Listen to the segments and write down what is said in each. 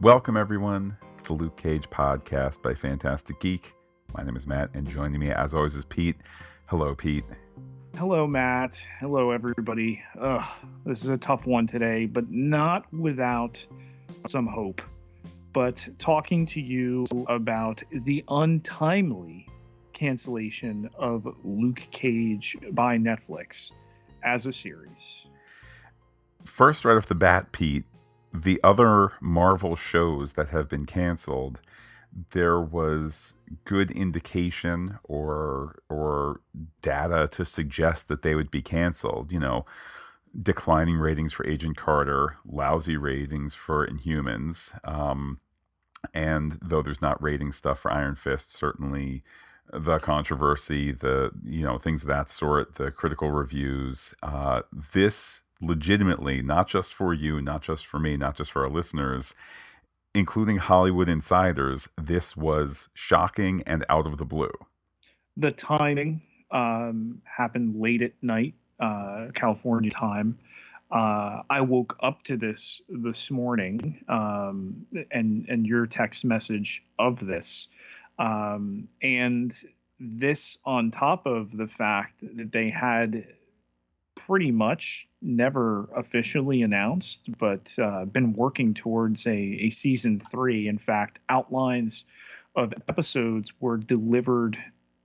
Welcome, everyone, to the Luke Cage podcast by Fantastic Geek. My name is Matt, and joining me, as always, is Pete. Hello, Pete. Hello, Matt. Hello, everybody. Ugh, this is a tough one today, but not without some hope. But talking to you about the untimely cancellation of Luke Cage by Netflix as a series. First, right off the bat, Pete, the other Marvel shows that have been canceled, there was good indication or or data to suggest that they would be canceled. You know, declining ratings for Agent Carter, lousy ratings for Inhumans, um, and though there's not rating stuff for Iron Fist, certainly the controversy, the you know things of that sort, the critical reviews. Uh, this legitimately, not just for you, not just for me, not just for our listeners, including Hollywood insiders, this was shocking and out of the blue. The timing um, happened late at night, uh, California time. Uh, I woke up to this this morning, um, and and your text message of this, um, and this on top of the fact that they had pretty much never officially announced, but uh, been working towards a, a season three. In fact, outlines of episodes were delivered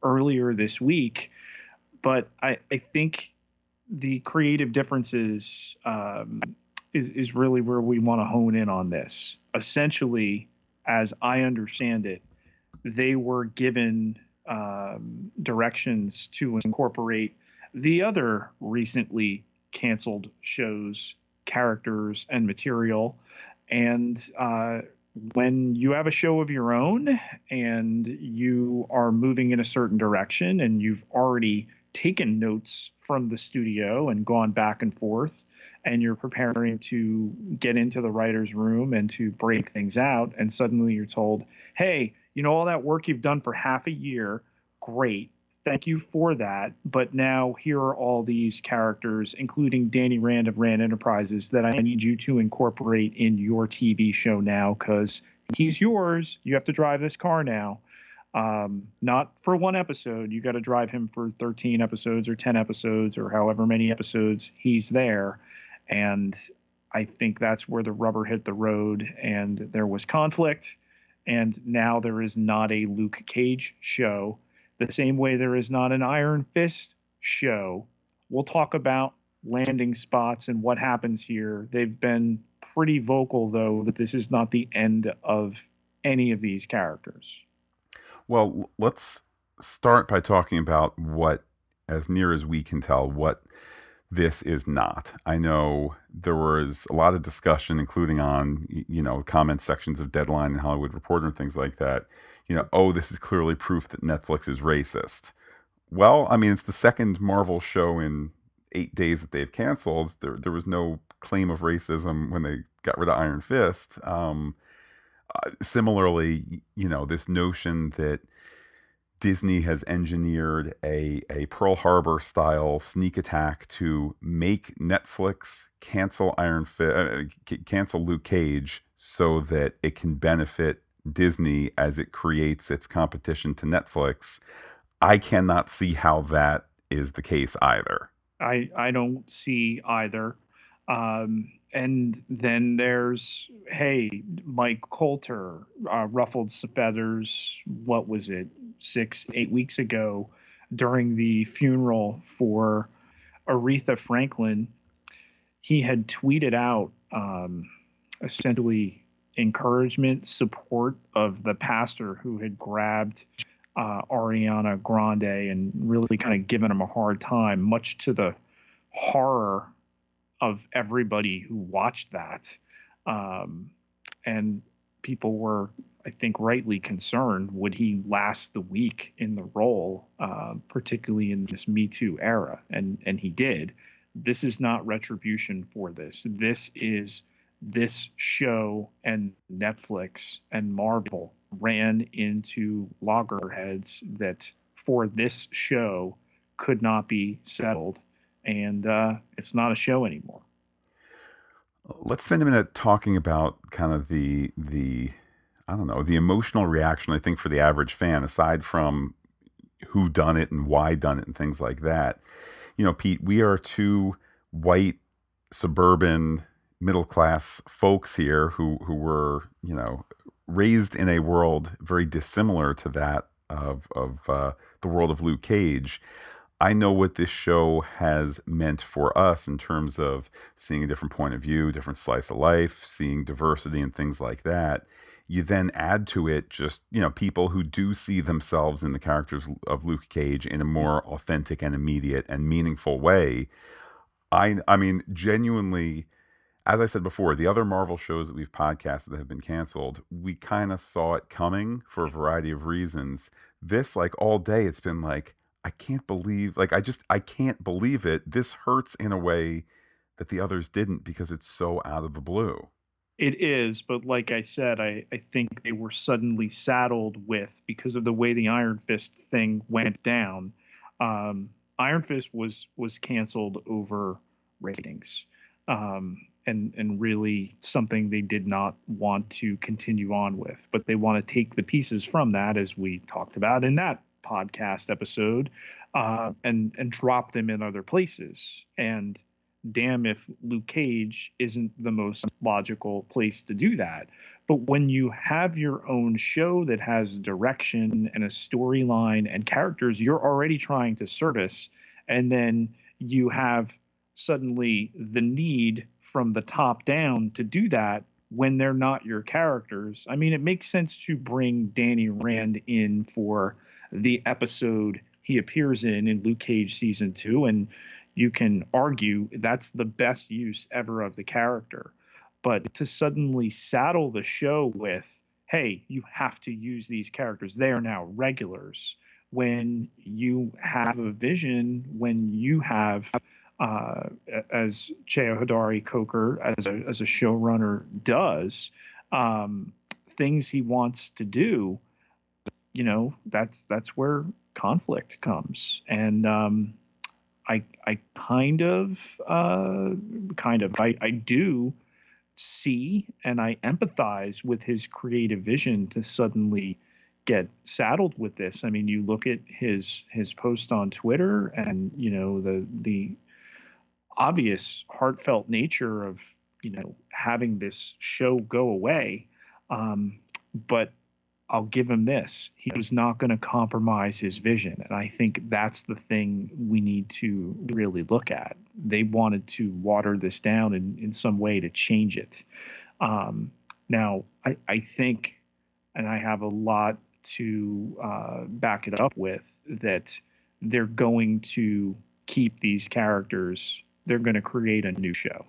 earlier this week. But I, I think the creative differences um, is, is really where we want to hone in on this. Essentially, as I understand it, they were given um, directions to incorporate the other recently canceled shows, characters, and material. And uh, when you have a show of your own and you are moving in a certain direction and you've already taken notes from the studio and gone back and forth and you're preparing to get into the writer's room and to break things out and suddenly you're told hey you know all that work you've done for half a year great thank you for that. But now here are all these characters, including Danny Rand of Rand Enterprises, that I need you to incorporate in your TV show now because he's yours. You have to drive this car now. Um, not for one episode. You got to drive him for 13 episodes or 10 episodes or however many episodes he's there. And I think that's where the rubber hit the road and there was conflict. And now there is not a Luke Cage show the same way there is not an Iron Fist show. We'll talk about landing spots and what happens here. They've been pretty vocal, though, that this is not the end of any of these characters. Well, let's start by talking about what, as near as we can tell, what this is not. I know there was a lot of discussion, including on you know comment sections of Deadline and Hollywood Reporter and things like that, you know, oh, this is clearly proof that Netflix is racist. Well, I mean, it's the second Marvel show in eight days that they've canceled. There, there was no claim of racism when they got rid of Iron Fist. Um, uh, similarly, you know, this notion that Disney has engineered a, a Pearl Harbor style sneak attack to make Netflix cancel Iron Fist, uh, cancel Luke Cage so that it can benefit Disney as it creates its competition to Netflix, I cannot see how that is the case either. I I don't see either. Um, and then there's hey Mike Colter uh, ruffled feathers. What was it? Six eight weeks ago, during the funeral for Aretha Franklin, he had tweeted out um, essentially encouragement, support of the pastor who had grabbed uh, Ariana Grande and really kind of given him a hard time, much to the horror of everybody who watched that. Um, and people were, I think, rightly concerned would he last the week in the role, uh, particularly in this Me Too era? And and he did. This is not retribution for this. This is this show and Netflix and Marvel ran into loggerheads that for this show could not be settled, and uh, it's not a show anymore. Let's spend a minute talking about kind of the the I don't know the emotional reaction. I think for the average fan, aside from who done it and why done it and things like that. You know, Pete, we are two white suburban middle class folks here who who were you know raised in a world very dissimilar to that of of uh, the world of Luke Cage. I know what this show has meant for us in terms of seeing a different point of view, different slice of life, seeing diversity and things like that. You then add to it just, you know, people who do see themselves in the characters of Luke Cage in a more authentic and immediate and meaningful way. I I mean, genuinely as I said before, the other Marvel shows that we've podcasted that have been canceled, we kind of saw it coming for a variety of reasons. This, like all day, it's been like, I can't believe, like, I just, I can't believe it. This hurts in a way that the others didn't because it's so out of the blue. It is, but like I said, I, I think they were suddenly saddled with because of the way the Iron Fist thing went down. Um, Iron Fist was was canceled over ratings. Um, and and really something they did not want to continue on with but they want to take the pieces from that as we talked about in that podcast episode uh, and and drop them in other places. And damn if luke cage isn't the most logical place to do that. But when you have your own show that has direction and a storyline and characters you're already trying to service and then you have suddenly the need from the top down to do that when they're not your characters. I mean, it makes sense to bring Danny Rand in for the episode he appears in in Luke Cage season two, and you can argue that's the best use ever of the character. But to suddenly saddle the show with, hey, you have to use these characters, they are now regulars. When you have a vision, when you have uh, as Cheo Hodari Coker as a as a showrunner does um, things he wants to do, you know that's that's where conflict comes, and um, I I kind of uh, kind of I I do see and I empathize with his creative vision to suddenly get saddled with this. I mean, you look at his his post on Twitter, and you know the the obvious heartfelt nature of you know having this show go away um, but i'll give him this. He was not going to compromise his vision and i think that's the thing we need to really look at. They wanted to water this down in, in some way to change it. Um, now I, I think and i have a lot to uh, back it up with that they're going to keep these characters they're going to create a new show.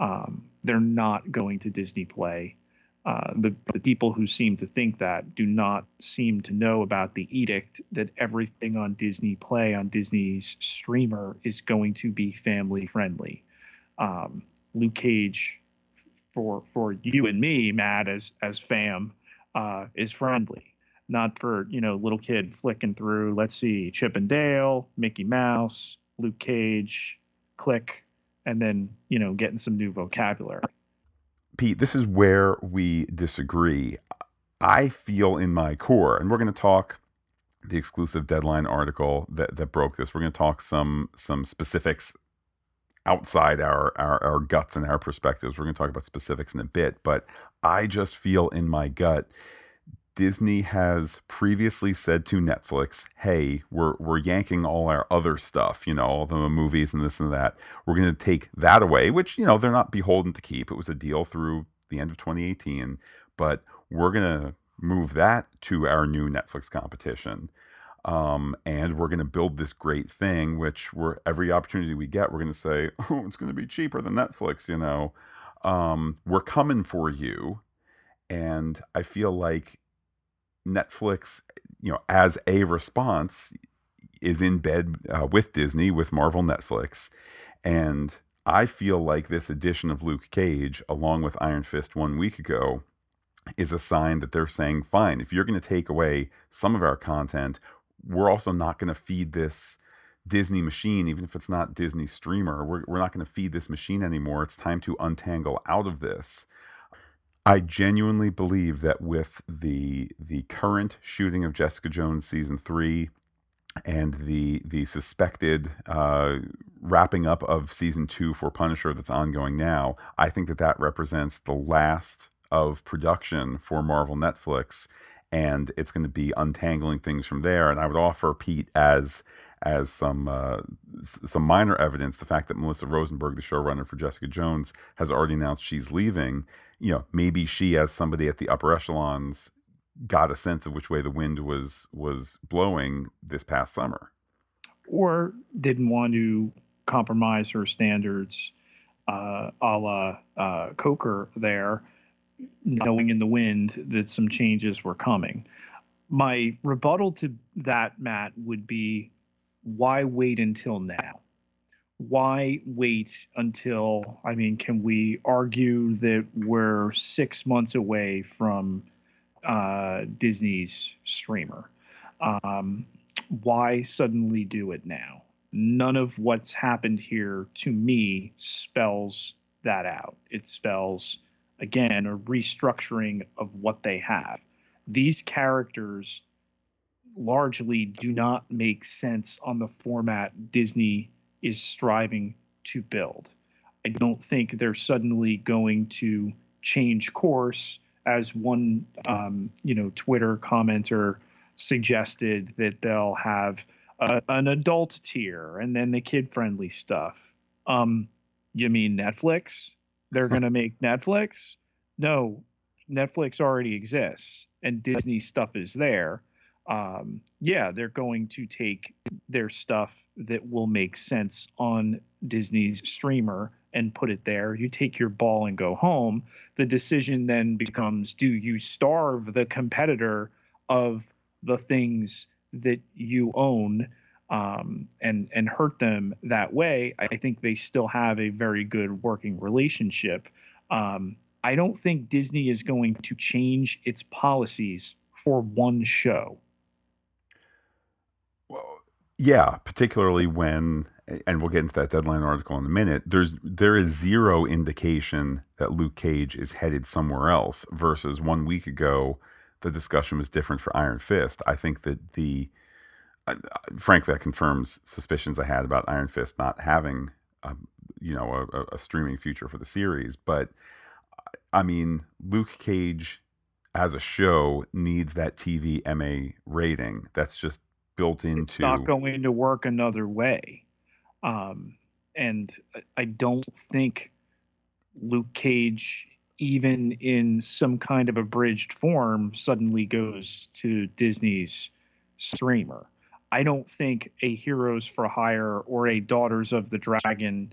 Um, they're not going to Disney Play. Uh, the, the people who seem to think that do not seem to know about the edict that everything on Disney Play, on Disney's streamer, is going to be family friendly. Um, Luke Cage, for for you and me, Matt, as as fam, uh, is friendly. Not for you know little kid flicking through. Let's see, Chip and Dale, Mickey Mouse, Luke Cage, click, and then, you know, getting some new vocabulary. Pete, this is where we disagree. I feel in my core, and we're going to talk the exclusive deadline article that, that broke this. We're going to talk some some specifics outside our, our our guts and our perspectives. We're going to talk about specifics in a bit, but I just feel in my gut Disney has previously said to Netflix, "Hey, we're we're yanking all our other stuff, you know, all the movies and this and that. We're going to take that away, which you know they're not beholden to keep. It was a deal through the end of 2018, but we're going to move that to our new Netflix competition." Um, and we're going to build this great thing, which we're every opportunity we get, we're going to say, "Oh, it's going to be cheaper than Netflix," you know. Um, we're coming for you, and I feel like Netflix, you know, as a response, is in bed uh, with Disney, with Marvel Netflix. And I feel like this edition of Luke Cage, along with Iron Fist one week ago, is a sign that they're saying, fine, if you're going to take away some of our content, we're also not going to feed this Disney machine, even if it's not Disney streamer. We're, we're not going to feed this machine anymore. It's time to untangle out of this. I genuinely believe that with the the current shooting of Jessica Jones season three and the the suspected uh, wrapping up of season two for Punisher that's ongoing now, I think that that represents the last of production for Marvel Netflix, and it's going to be untangling things from there. And I would offer Pete as as some uh, some minor evidence the fact that Melissa Rosenberg, the showrunner for Jessica Jones, has already announced she's leaving. You know, maybe she, as somebody at the upper echelons, got a sense of which way the wind was was blowing this past summer, or didn't want to compromise her standards, uh, a la uh, Coker there, knowing in the wind that some changes were coming. My rebuttal to that, Matt, would be why wait until now? Why wait until, I mean, can we argue that we're six months away from uh, Disney's streamer? Um, why suddenly do it now? None of what's happened here to me spells that out. It spells, again, a restructuring of what they have. These characters largely do not make sense on the format Disney is striving to build. I don't think they're suddenly going to change course, as one um, you know Twitter commenter suggested that they'll have a, an adult tier and then the kid friendly stuff. Um, you mean Netflix? They're going to make Netflix? No, Netflix already exists and Disney stuff is there um, yeah, they're going to take their stuff that will make sense on Disney's streamer and put it there. You take your ball and go home. The decision then becomes do you starve the competitor of the things that you own um, and and hurt them that way? I think they still have a very good working relationship. Um, I don't think Disney is going to change its policies for one show. Yeah, particularly when, and we'll get into that deadline article in a minute. There's there is zero indication that Luke Cage is headed somewhere else. Versus one week ago, the discussion was different for Iron Fist. I think that the, uh, frankly, that confirms suspicions I had about Iron Fist not having, a, you know, a, a streaming future for the series. But I mean, Luke Cage as a show needs that TV MA rating. That's just built into. It's not going to work another way. Um, and I don't think Luke Cage, even in some kind of abridged form, suddenly goes to Disney's streamer. I don't think a Heroes for Hire or a Daughters of the Dragon,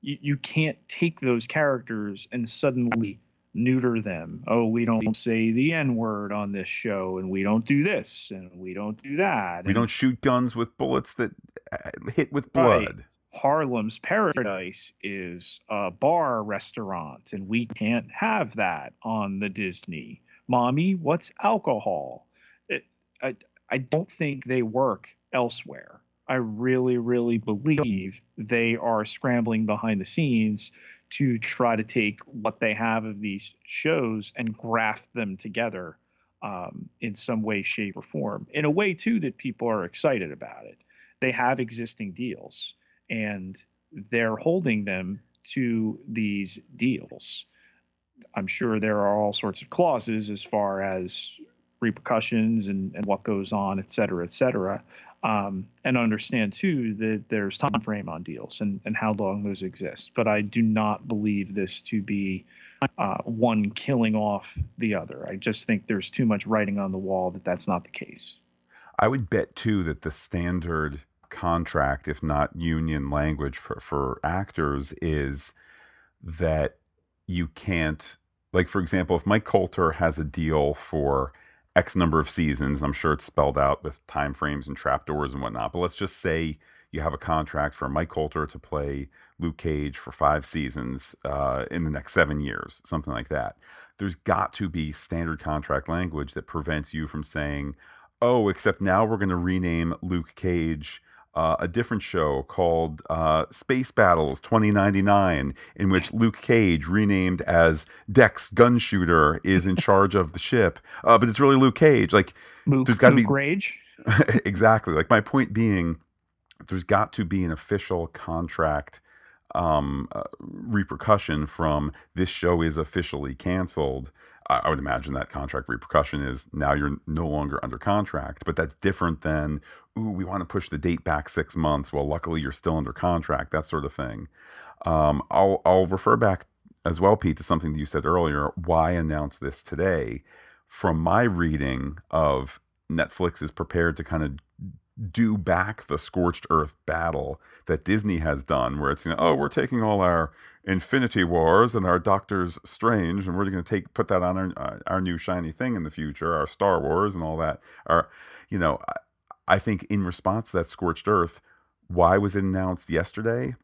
you, you can't take those characters and suddenly neuter them. Oh, we don't say the N word on this show, and we don't do this, and we don't do that. We don't shoot guns with bullets that uh, hit with blood. Right. Harlem's Paradise is a bar restaurant, and we can't have that on the Disney. Mommy, what's alcohol? It, I, I don't think they work elsewhere. I really, really believe they are scrambling behind the scenes to try to take what they have of these shows and graft them together um, in some way, shape, or form. In a way, too, that people are excited about it. They have existing deals and they're holding them to these deals. I'm sure there are all sorts of clauses as far as repercussions and, and what goes on, et cetera, et cetera um, and understand too that there's time frame on deals and, and how long those exist. But I do not believe this to be uh, one killing off the other. I just think there's too much writing on the wall that that's not the case. I would bet too that the standard contract, if not union language for, for actors, is that you can't, like, for example, if Mike Colter has a deal for X number of seasons. I'm sure it's spelled out with time frames and trapdoors and whatnot. But let's just say you have a contract for Mike Colter to play Luke Cage for five seasons uh, in the next seven years, something like that. There's got to be standard contract language that prevents you from saying, oh, except now we're going to rename Luke Cage uh, a different show called uh, Space Battles 2099, in which Luke Cage, renamed as Dex Gunshooter, is in charge of the ship. Uh, but it's really Luke Cage. Like, Luke, there's got to be Rage. exactly. Like my point being, there's got to be an official contract um, uh, repercussion from this show is officially canceled. I, would imagine that contract repercussion is now you're no longer under contract, but that's different than, ooh, we want to push the date back six months. Well, luckily you're still under contract, that sort of thing. Um, I'll, I'll refer back as well, Pete, to something that you said earlier. Why announce this today? From my reading of Netflix is prepared to kind of do back the scorched earth battle that Disney has done, where it's you know, oh, we're taking all our Infinity Wars and our Doctors Strange, and we're going to take put that on our uh, our new shiny thing in the future, our Star Wars and all that. Our, you know, I, I think in response to that scorched earth, why was it announced yesterday?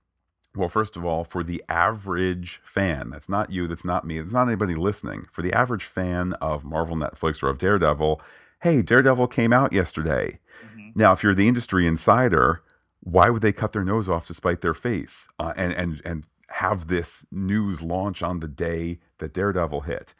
Well, first of all, for the average fan, that's not you, that's not me, that's not anybody listening. For the average fan of Marvel Netflix or of Daredevil, hey, Daredevil came out yesterday. Mm-hmm. Now, if you're the industry insider, why would they cut their nose off to spite their face uh, and and and have this news launch on the day that Daredevil hit?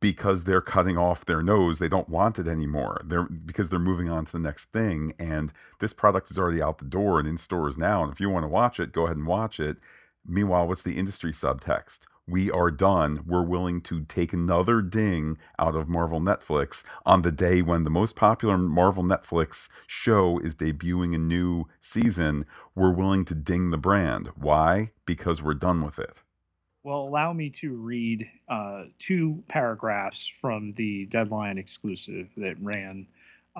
Because they're cutting off their nose, they don't want it anymore. They're because they're moving on to the next thing, and this product is already out the door and in stores now. And if you want to watch it, go ahead and watch it. Meanwhile, what's the industry subtext? We are done. We're willing to take another ding out of Marvel Netflix on the day when the most popular Marvel Netflix show is debuting a new season. We're willing to ding the brand. Why? Because we're done with it. Well, allow me to read uh, two paragraphs from the deadline exclusive that ran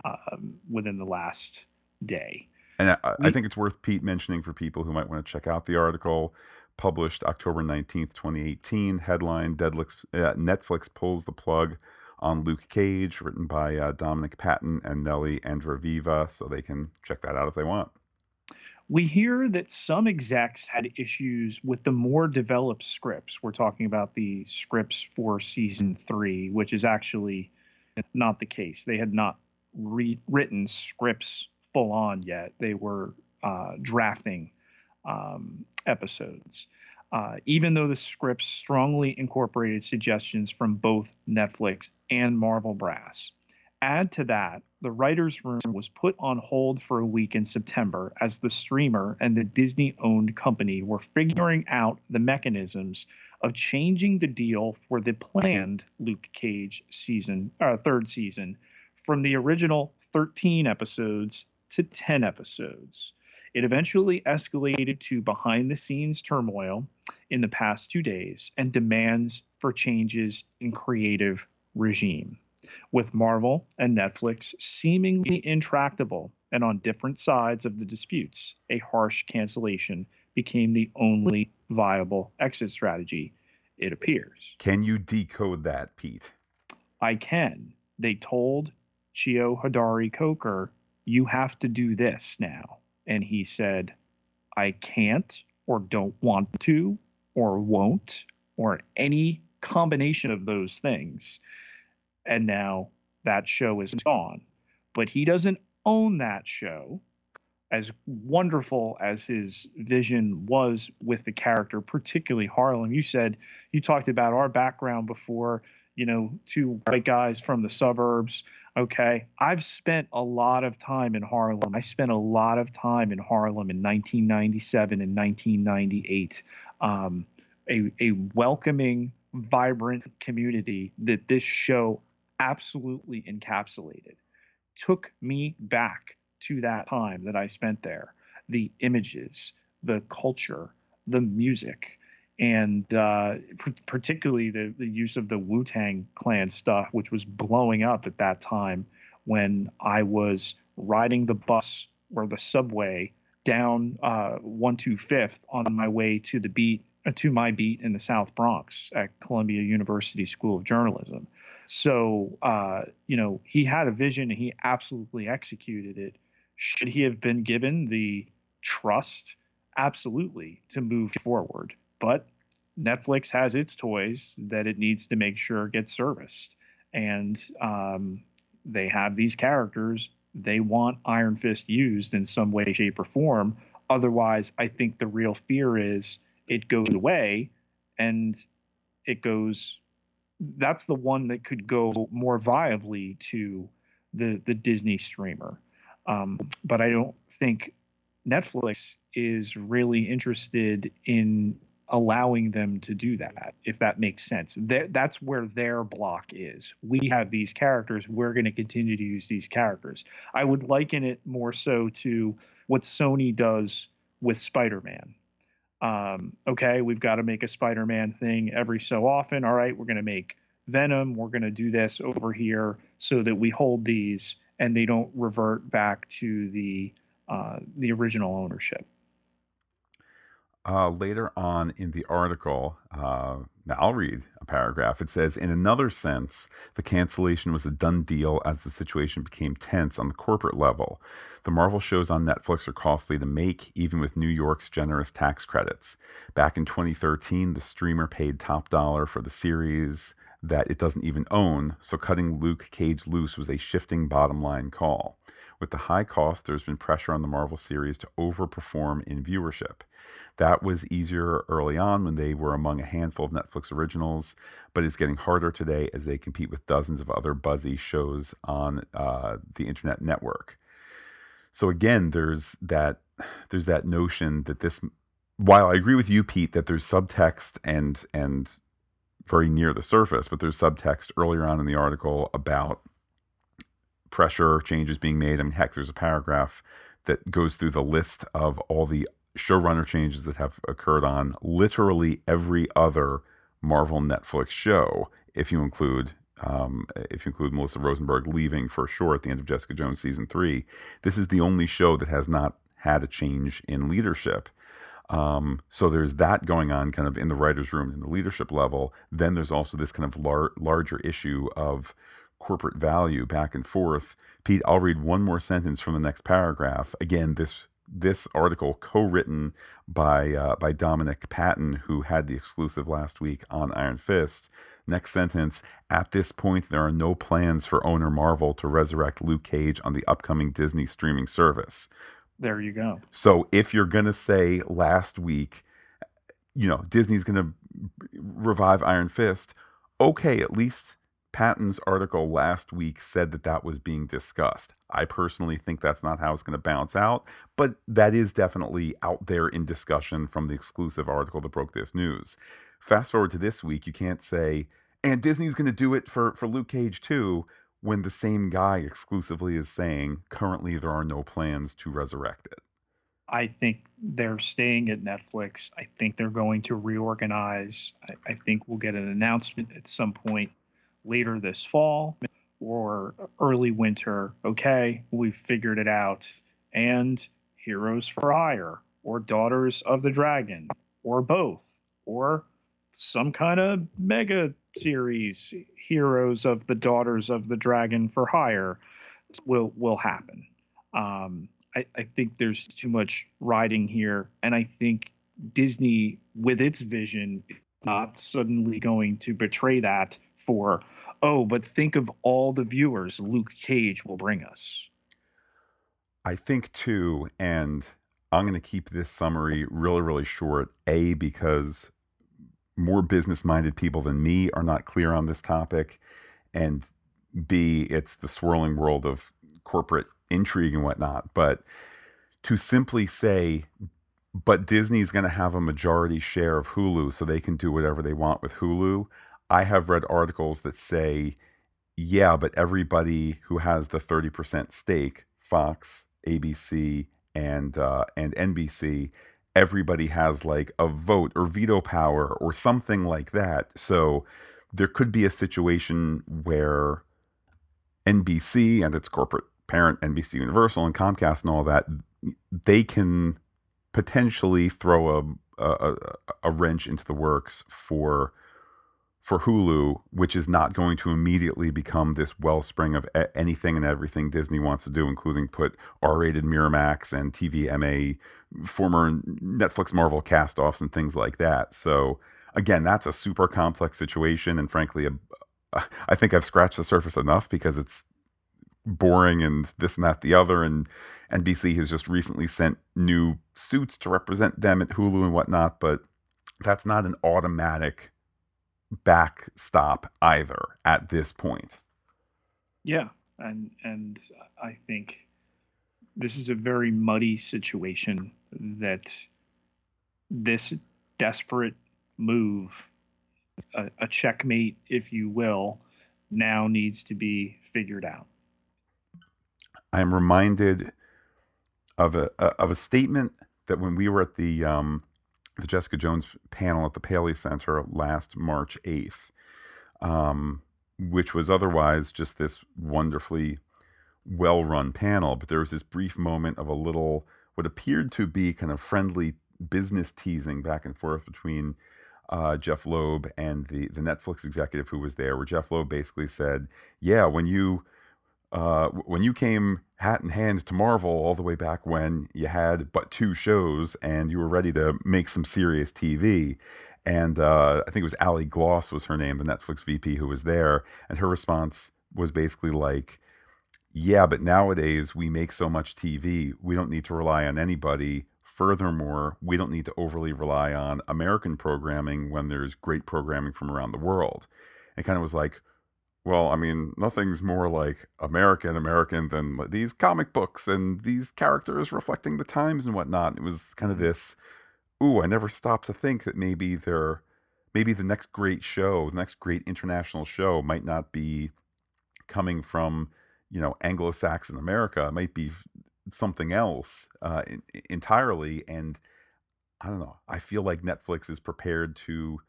um, within the last day. And I, I, think it's worth Pete mentioning for people who might want to check out the article published October 19th, 2018. Headline Netflix, uh, Netflix pulls the plug on Luke Cage, written by uh, Dominic Patten and Nellie Andreeva. So they can check that out if they want. We hear that some execs had issues with the more developed scripts. We're talking about the scripts for season three, which is actually not the case. They had not re- written scripts full on yet. They were uh, drafting um, episodes. Uh, even though the script strongly incorporated suggestions from both Netflix and Marvel Brass. Add to that, the writer's room was put on hold for a week in September as the streamer and the Disney owned company were figuring out the mechanisms of changing the deal for the planned Luke Cage season, uh, third season, from the original 13 episodes to 10 episodes. It eventually escalated to behind the scenes turmoil in the past two days and demands for changes in creative regime. With Marvel and Netflix seemingly intractable and on different sides of the disputes, a harsh cancellation became the only viable exit strategy, it appears. Can you decode that, Pete? I can. They told Cheo Hodari Coker, you have to do this now and he said, I can't or don't want to or won't or any combination of those things. And now that show is gone. But he doesn't own that show. As wonderful as his vision was with the character, particularly Harlem, you said you talked about our background before, you know, two white guys from the suburbs Okay. I've spent a lot of time in Harlem. I spent a lot of time in Harlem in 1997 and 1998. Um, a, a welcoming, vibrant community that this show absolutely encapsulated. Took me back to that time that I spent there. The images, the culture, the music, and uh, particularly the, the use of the Wu Tang Clan stuff, which was blowing up at that time when I was riding the bus or the subway down uh, 125th on my way to the beat uh, to my beat in the South Bronx at Columbia University School of Journalism. So uh, you know he had a vision and he absolutely executed it. Should he have been given the trust? Absolutely to move forward but Netflix has its toys that it needs to make sure get serviced, and um, they have these characters they want Iron Fist used in some way, shape, or form. Otherwise, I think the real fear is it goes away and it goes. That's the one that could go more viably to the the Disney streamer. Um, but I don't think Netflix is really interested in allowing them to do that, if that makes sense. that's where their block is. We have these characters. We're going to continue to use these characters. I would liken it more so to what Sony does with Spider Man. Um, okay, we've got to make a Spider Man thing every so often. All right, we're going to make Venom. We're going to do this over here so that we hold these and they don't revert back to the uh, the original ownership. Uh, later on in the article, uh, now I'll read a paragraph. It says, In another sense, the cancellation was a done deal as the situation became tense on the corporate level. The Marvel shows on Netflix are costly to make, even with New York's generous tax credits. Back in 2013, the streamer paid top dollar for the series that it doesn't even own, so cutting Luke Cage loose was a shifting bottom line call. With the high cost, there's been pressure on the Marvel series to overperform in viewership. That was easier early on when they were among a handful of Netflix originals, but it's getting harder today as they compete with dozens of other buzzy shows on uh, the internet network. So again, there's that there's that notion that this. While I agree with you, Pete, that there's subtext and and very near the surface, but there's subtext earlier on in the article about pressure changes being made. I mean, heck, there's a paragraph that goes through the list of all the showrunner changes that have occurred on literally every other Marvel Netflix show, if you include um, if you include Melissa Rosenberg leaving for sure at the end of Jessica Jones season three. This is the only show that has not had a change in leadership. Um, so there's that going on kind of in the writer's room in the leadership level. Then there's also this kind of lar- larger issue of corporate value back and forth. Pete, I'll read one more sentence from the next paragraph. Again, this this article co-written by uh, by Dominic Patten, who had the exclusive last week on Iron Fist. Next sentence: At this point, there are no plans for owner Marvel to resurrect Luke Cage on the upcoming Disney streaming service. There you go. So if you're gonna say last week, you know Disney's gonna revive Iron Fist, okay, at least Patten's article last week said that that was being discussed. I personally think that's not how it's going to bounce out, but that is definitely out there in discussion from the exclusive article that broke this news. Fast forward to this week, you can't say, and Disney's going to do it for, for Luke Cage too, when the same guy exclusively is saying currently there are no plans to resurrect it. I think they're staying at Netflix. I think they're going to reorganize. I, I think we'll get an announcement at some point later this fall or early winter. Okay, we've figured it out. And Heroes for Hire or Daughters of the Dragon or both or some kind of mega series Heroes of the Daughters of the Dragon for Hire will will happen. Um, I, I think there's too much riding here, and I think Disney, with its vision, not suddenly going to betray that for, oh, but think of all the viewers Luke Cage will bring us. I think too, and I'm going to keep this summary really, really short. A, because more business minded people than me are not clear on this topic. And B, it's the swirling world of corporate intrigue and whatnot. But to simply say, but Disney's going to have a majority share of Hulu so they can do whatever they want with Hulu. I have read articles that say, yeah, but everybody who has the 30% stake, Fox, ABC, and uh, and NBC, everybody has like a vote or veto power or something like that. So there could be a situation where NBC and its corporate parent, NBC Universal and Comcast and all that, they can potentially throw a, a, a wrench into the works for for Hulu, which is not going to immediately become this wellspring of anything and everything Disney wants to do, including put R-rated Miramax and TVMA, former Netflix Marvel castoffs and things like that. So again, that's a super complex situation, and frankly, a, I think I've scratched the surface enough because it's boring and this and that the other and NBC has just recently sent new suits to represent them at Hulu and whatnot, but that's not an automatic backstop either at this point. Yeah, and and I think this is a very muddy situation that this desperate move, a, a checkmate, if you will, now needs to be figured out. I am reminded of a, of a statement that when we were at the um, the Jessica Jones panel at the Paley Center last March eighth, um, which was otherwise just this wonderfully well run panel, but there was this brief moment of a little what appeared to be kind of friendly business teasing back and forth between uh, Jeph Loeb and the the Netflix executive who was there, where Jeph Loeb basically said, "Yeah, when you uh, when you came hat in hand to Marvel all the way back when you had but two shows and you were ready to make some serious TV." And uh, I think it was Ali Gloss was her name, the Netflix VP who was there, and her response was basically like, "Yeah, but nowadays we make so much TV, we don't need to rely on anybody Furthermore, we don't need to overly rely on American programming when there's great programming from around the world. It kind of was like, well, I mean, nothing's more like American American than these comic books and these characters reflecting the times and whatnot. It was kind of this, ooh, I never stopped to think that maybe there, maybe the next great show, the next great international show might not be coming from, you know, Anglo-Saxon America. It might be something else uh, in, entirely. And I don't know. I feel like Netflix is prepared to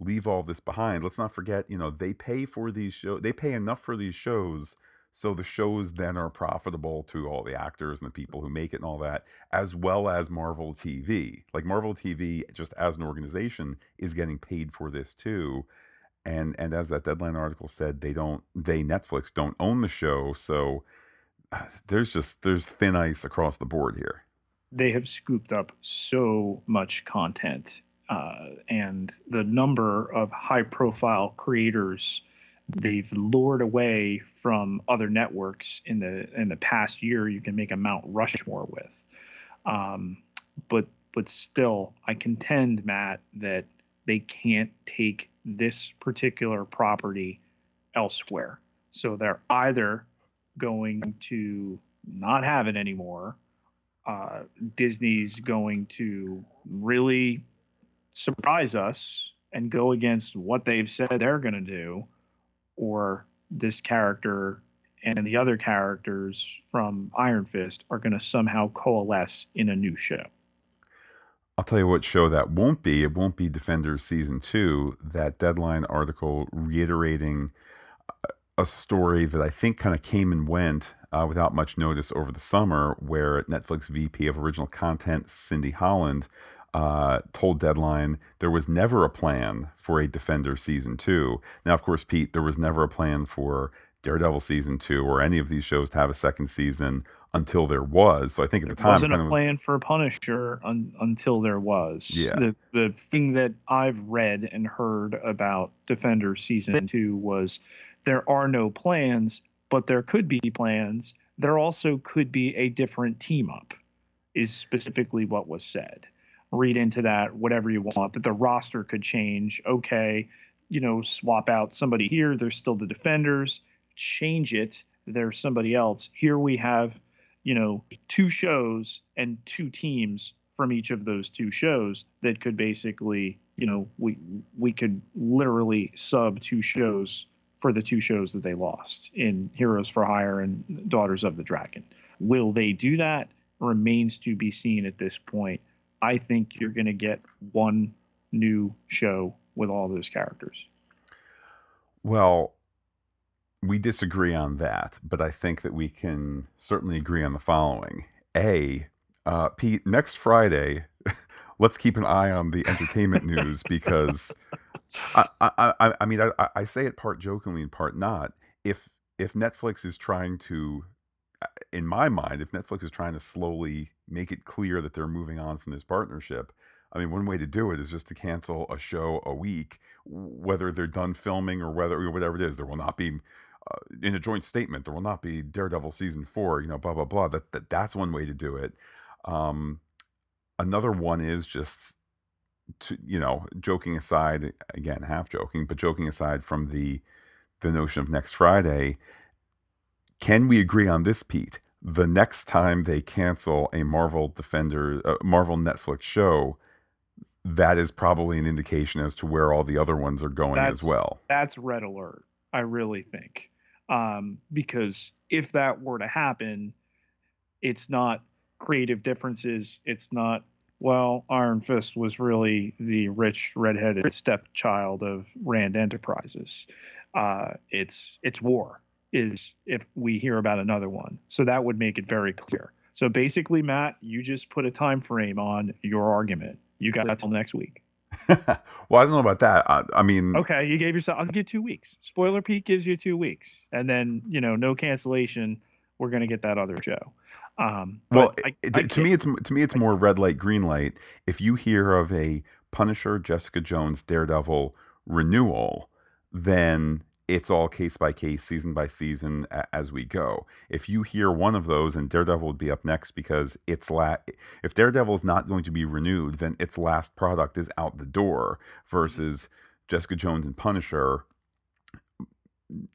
leave all this behind. Let's not forget, you know, they pay for these shows. They pay enough for these shows, so the shows then are profitable to all the actors and the people who make it and all that, as well as Marvel TV. Like Marvel TV, just as an organization, is getting paid for this too. And and as that deadline article said, they don't they Netflix don't own the show, so there's just there's thin ice across the board here. They have scooped up so much content, uh, and the number of high-profile creators they've lured away from other networks in the in the past year, you can make a Mount Rushmore with. Um, but but still, I contend, Matt, that they can't take this particular property elsewhere. So they're either going to not have it anymore. Uh, Disney's going to really surprise us and go against what they've said they're going to do, or this character and the other characters from Iron Fist are going to somehow coalesce in a new show. I'll tell you what show that won't be. It won't be Defenders season two. That deadline article reiterating a story that I think kind of came and went uh, without much notice over the summer, where Netflix VP of Original Content, Cindy Holland, uh, told Deadline there was never a plan for a Defender season two. Now, of course, Pete, there was never a plan for Daredevil season two or any of these shows to have a second season until there was. So I think at there the time, There wasn't a plan for Punisher un- until there was. Yeah. The the thing that I've read and heard about Defender season two was there are no plans, but there could be plans. There also could be a different team up, is specifically what was said. Read into that whatever you want, that the roster could change. Okay, you know, swap out somebody here. There's still the defenders. Change it. There's somebody else. Here we have, you know, two shows and two teams from each of those two shows that could basically, you know, we we could literally sub two shows for the two shows that they lost in Heroes for Hire and Daughters of the Dragon. Will they do that? Remains to be seen at this point. I think you're going to get one new show with all those characters. Well, we disagree on that, but I think that we can certainly agree on the following. A, uh, Pete, next Friday, let's keep an eye on the entertainment news because I, I, I mean, I, I say it part jokingly and part not. If if Netflix is trying to, in my mind, if Netflix is trying to slowly make it clear that they're moving on from this partnership, I mean, one way to do it is just to cancel a show a week, whether they're done filming or whether or whatever it is. There will not be uh, in a joint statement, there will not be Daredevil season four. You know, blah blah blah. That, that that's one way to do it. Um, another one is just to you know, joking aside, again, half joking, but joking aside from the the notion of next Friday, can we agree on this, Pete? The next time they cancel a Marvel Defender, uh, Marvel Netflix show, that is probably an indication as to where all the other ones are going that's, as well. That's red alert. I really think, um, because if that were to happen, it's not creative differences. It's not well, Iron Fist was really the rich redheaded stepchild of Rand Enterprises. Uh, it's it's war is if we hear about another one. So that would make it very clear. So basically, Matt, you just put a time frame on your argument. You got that till next week. well, I don't know about that. I, I, mean, okay, you gave yourself. I'll give you two weeks. Spoiler Pete gives you two weeks, and then you know, no cancellation. We're gonna get that other show. Um, well, I, I to me, it's to me, it's more red light, green light. If you hear of a Punisher, Jessica Jones, Daredevil renewal, then it's all case by case, season by season as we go. If you hear one of those, and Daredevil would be up next because it's la- if Daredevil is not going to be renewed, then its last product is out the door. Versus Jessica Jones and Punisher,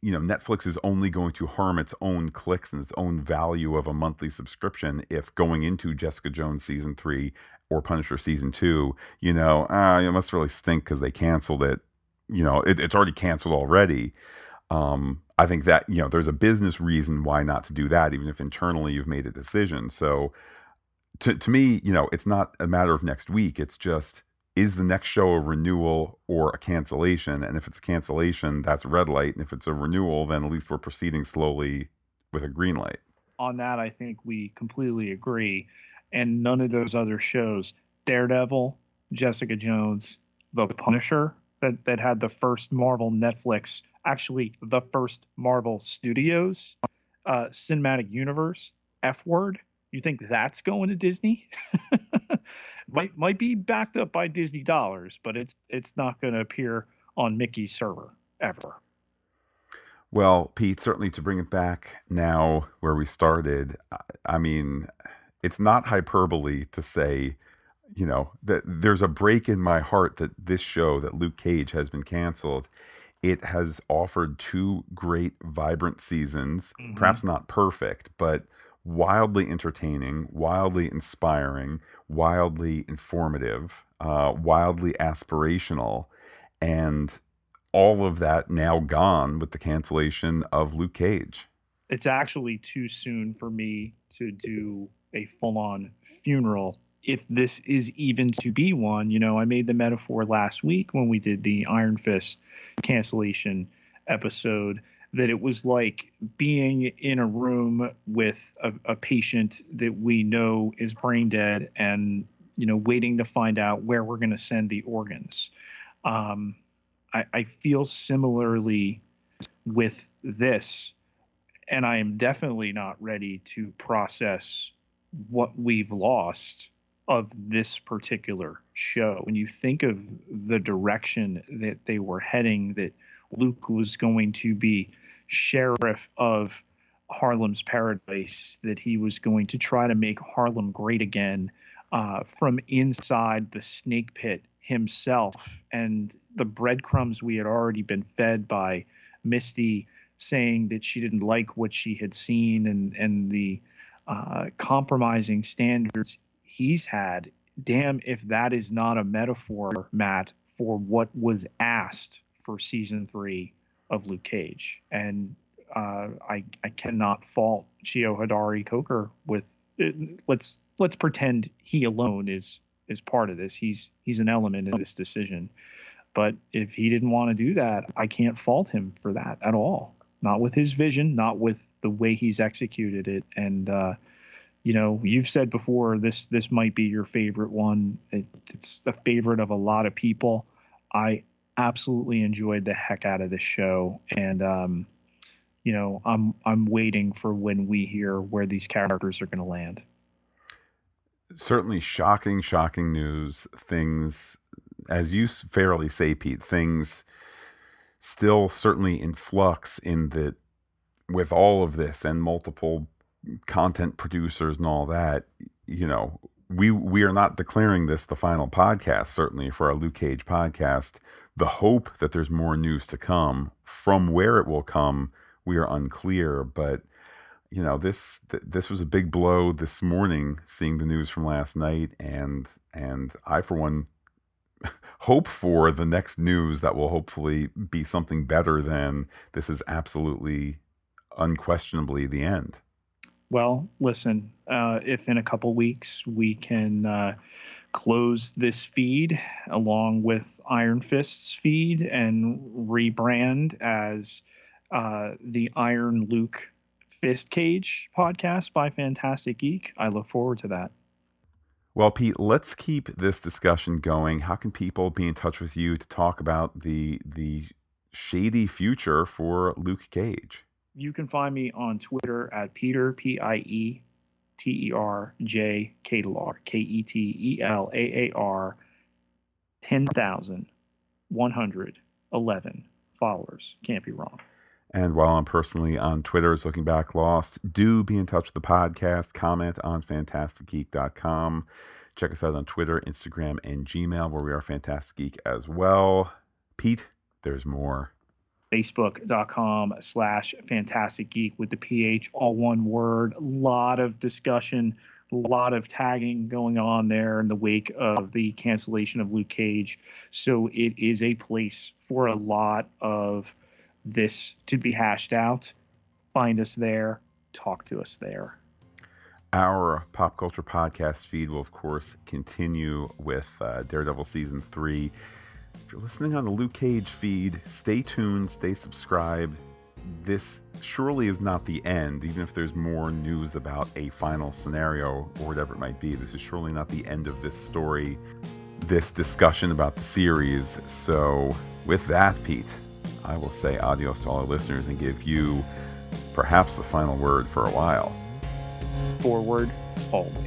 you know netflix is only going to harm its own clicks and its own value of a monthly subscription if going into jessica jones season three or punisher season two you know ah, it must really stink because they canceled it you know it, it's already canceled already um, i think that you know there's a business reason why not to do that even if internally you've made a decision so to, to me you know it's not a matter of next week it's just is the next show a renewal or a cancellation? And if it's a cancellation, that's red light. And if it's a renewal, then at least we're proceeding slowly with a green light. On that, I think we completely agree. And none of those other shows, Daredevil, Jessica Jones, The Punisher, that, that had the first Marvel Netflix, actually the first Marvel Studios uh, cinematic universe, F word. You think that's going to Disney? might might be backed up by Disney dollars, but it's it's not going to appear on Mickey's server ever. Well, Pete, certainly to bring it back now where we started, I mean, it's not hyperbole to say, you know, that there's a break in my heart that this show, that Luke Cage has been canceled. It has offered two great, vibrant seasons, mm-hmm. perhaps not perfect, but wildly entertaining, wildly inspiring, wildly informative, uh, wildly aspirational, and all of that now gone with the cancellation of Luke Cage. It's actually too soon for me to do a full on funeral if this is even to be one. You know, I made the metaphor last week when we did the Iron Fist cancellation episode that it was like being in a room with a, a, patient that we know is brain dead and you know waiting to find out where we're going to send the organs um, I, I feel similarly with this and i am definitely not ready to process what we've lost of this particular show when you think of the direction that they were heading that luke was going to be sheriff of Harlem's paradise, that he was going to try to make Harlem great again uh, from inside the snake pit himself. And the breadcrumbs we had already been fed by Misty saying that she didn't like what she had seen and, and the uh, compromising standards he's had. Damn, if that is not a metaphor, Matt, for what was asked for season three of Luke Cage, and uh, I I cannot fault Cheo Hodari Coker with uh, let's let's pretend he alone is is part of this. He's he's an element in this decision. But if he didn't want to do that, I can't fault him for that at all. Not with his vision, not with the way he's executed it. And uh, you know, you've said before this this might be your favorite one. It, it's a favorite of a lot of people. I absolutely enjoyed the heck out of this show, and um, you know, I'm I'm waiting for when we hear where these characters are going to land. Certainly, shocking, shocking news. Things, as you fairly say, Pete. Things still certainly in flux. In that with all of this and multiple content producers and all that, you know, we we are not declaring this the final podcast. Certainly for our Luke Cage podcast, the hope that there's more news to come. From where it will come, we are unclear. But you know, this th- this was a big blow this morning, seeing the news from last night, and and I for one hope for the next news that will hopefully be something better than this is absolutely unquestionably the end. Well, listen, uh, if in a couple weeks we can uh, close this feed along with Iron Fist's feed and rebrand as uh, the Iron Luke Fist Cage podcast by Phantastic Geek, I look forward to that. Well, Pete, let's keep this discussion going. How can people be in touch with you to talk about the the shady future for Luke Cage? You can find me on Twitter at Peter P I E T E R J Ketelaar K E T E L A A R ten thousand one hundred eleven followers. Can't be wrong. And while I'm personally on Twitter as Looking Back Lost, do be in touch with the podcast. Comment on phantasticgeek.com. Check us out on Twitter, Instagram, and Gmail, where we are Phantastic Geek as well. Pete, there's more. Facebook.com slash Phantastic Geek with the PH, all one word. A lot of discussion, a lot of tagging going on there in the wake of the cancellation of Luke Cage. So it is a place for a lot of this to be hashed out, find us there, talk to us there. Our pop culture podcast feed will, of course, continue with uh, Daredevil season three. If you're listening on the Luke Cage feed, stay tuned, stay subscribed. This surely is not the end, even if there's more news about a final scenario or whatever it might be. This is surely not the end of this story, this discussion about the series. So, with that, Pete, I will say adios to all our listeners and give you perhaps the final word for a while. Forward always.